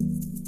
you